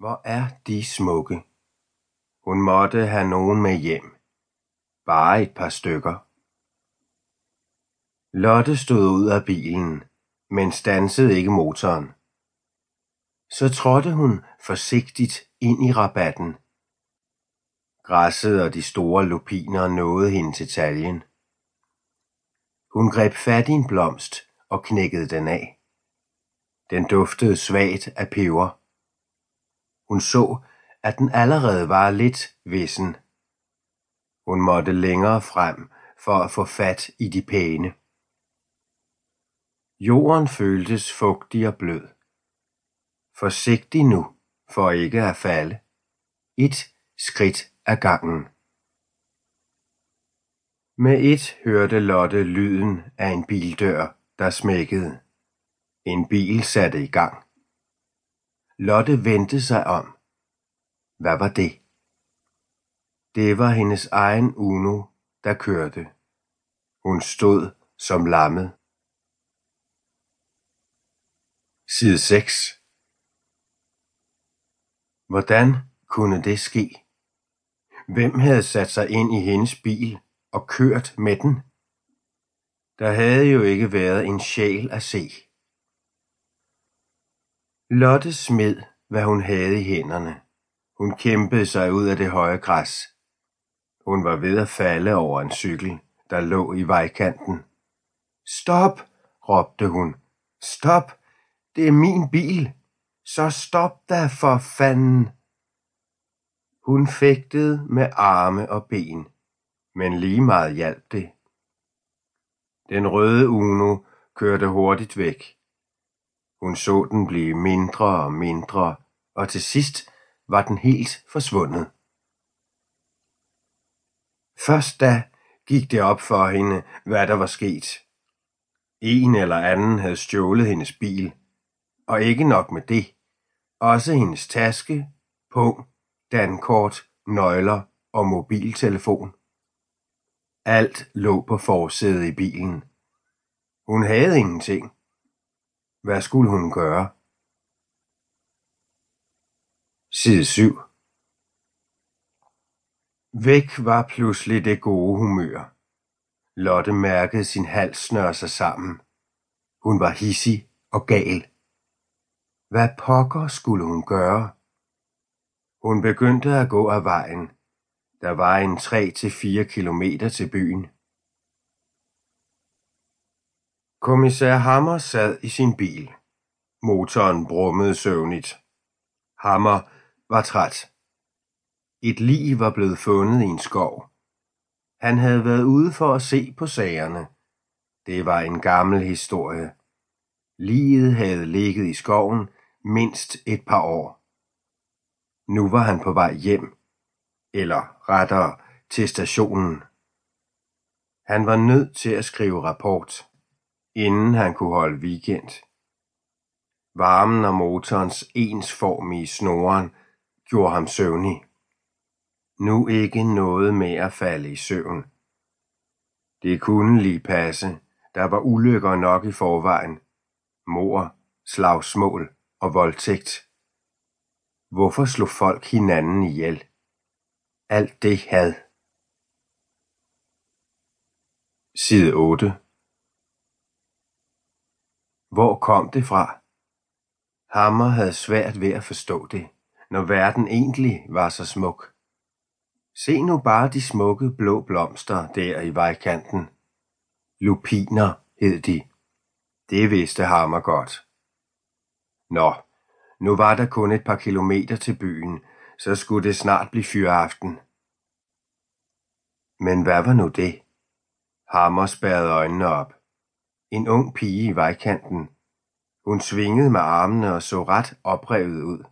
Hvor er de smukke. Hun måtte have nogen med hjem. Bare et par stykker. Lotte stod ud af bilen, men stansede ikke motoren. Så trådte hun forsigtigt ind i rabatten. Græsset og de store lupiner nåede hende til taljen. Hun greb fat i en blomst og knækkede den af. Den duftede svagt af peber. Hun så, at den allerede var lidt vissen. Hun måtte længere frem for at få fat i de pæne. Jorden føltes fugtig og blød. Forsigtig nu, for ikke at falde. Et skridt ad gangen. Med et hørte Lotte lyden af en bildør, der smækkede. En bil satte i gang. Lotte vendte sig om. Hvad var det? Det var hendes egen Uno, der kørte. Hun stod som lammet. Side 6 Hvordan kunne det ske? Hvem havde sat sig ind i hendes bil og kørt med den? Der havde jo ikke været en sjæl at se. Lotte smed, hvad hun havde i hænderne. Hun kæmpede sig ud af det høje græs. Hun var ved at falde over en cykel, der lå i vejkanten. Stop, råbte hun. Stop, det er min bil. Så stop da for fanden. Hun fægtede med arme og ben, men lige meget hjalp det. Den røde Uno kørte hurtigt væk. Hun så den blive mindre og mindre, og til sidst var den helt forsvundet. Først da gik det op for hende, hvad der var sket. En eller anden havde stjålet hendes bil, og ikke nok med det, også hendes taske, pung, dankort, nøgler og mobiltelefon. Alt lå på forsædet i bilen. Hun havde ingenting. Hvad skulle hun gøre? Side 7 Væk var pludselig det gode humør. Lotte mærkede sin hals snøre sig sammen. Hun var hissig og gal. Hvad pokker skulle hun gøre? Hun begyndte at gå af vejen. Der var en 3-4 kilometer til byen. Kommissær Hammer sad i sin bil. Motoren brummede søvnigt. Hammer var træt. Et lig var blevet fundet i en skov. Han havde været ude for at se på sagerne. Det var en gammel historie. Liget havde ligget i skoven mindst et par år. Nu var han på vej hjem, eller rettere til stationen. Han var nødt til at skrive rapport, inden han kunne holde weekend. Varmen og motorens ensformige snoren gjorde ham søvnig. Nu ikke noget med at falde i søvn. Det kunne lige passe. Der var ulykker nok i forvejen. Mor, slagsmål og voldtægt. Hvorfor slog folk hinanden ihjel? Alt det had. Side 8 hvor kom det fra? Hammer havde svært ved at forstå det, når verden egentlig var så smuk. Se nu bare de smukke blå blomster der i vejkanten. Lupiner hed de. Det vidste Hammer godt. Nå, nu var der kun et par kilometer til byen, så skulle det snart blive fyraften. Men hvad var nu det? Hammer spærrede øjnene op. En ung pige i vejkanten. Hun svingede med armene og så ret oprevet ud.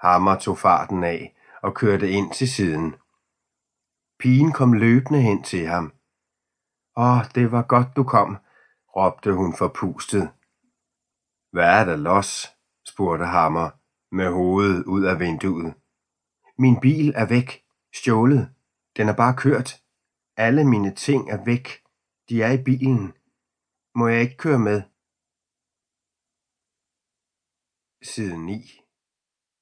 Hammer tog farten af og kørte ind til siden. Pigen kom løbende hen til ham. Åh, det var godt du kom, råbte hun forpustet. Hvad er der los? spurgte Hammer med hovedet ud af vinduet. Min bil er væk, stjålet. Den er bare kørt. Alle mine ting er væk. De er i bilen. Må jeg ikke køre med? Side 9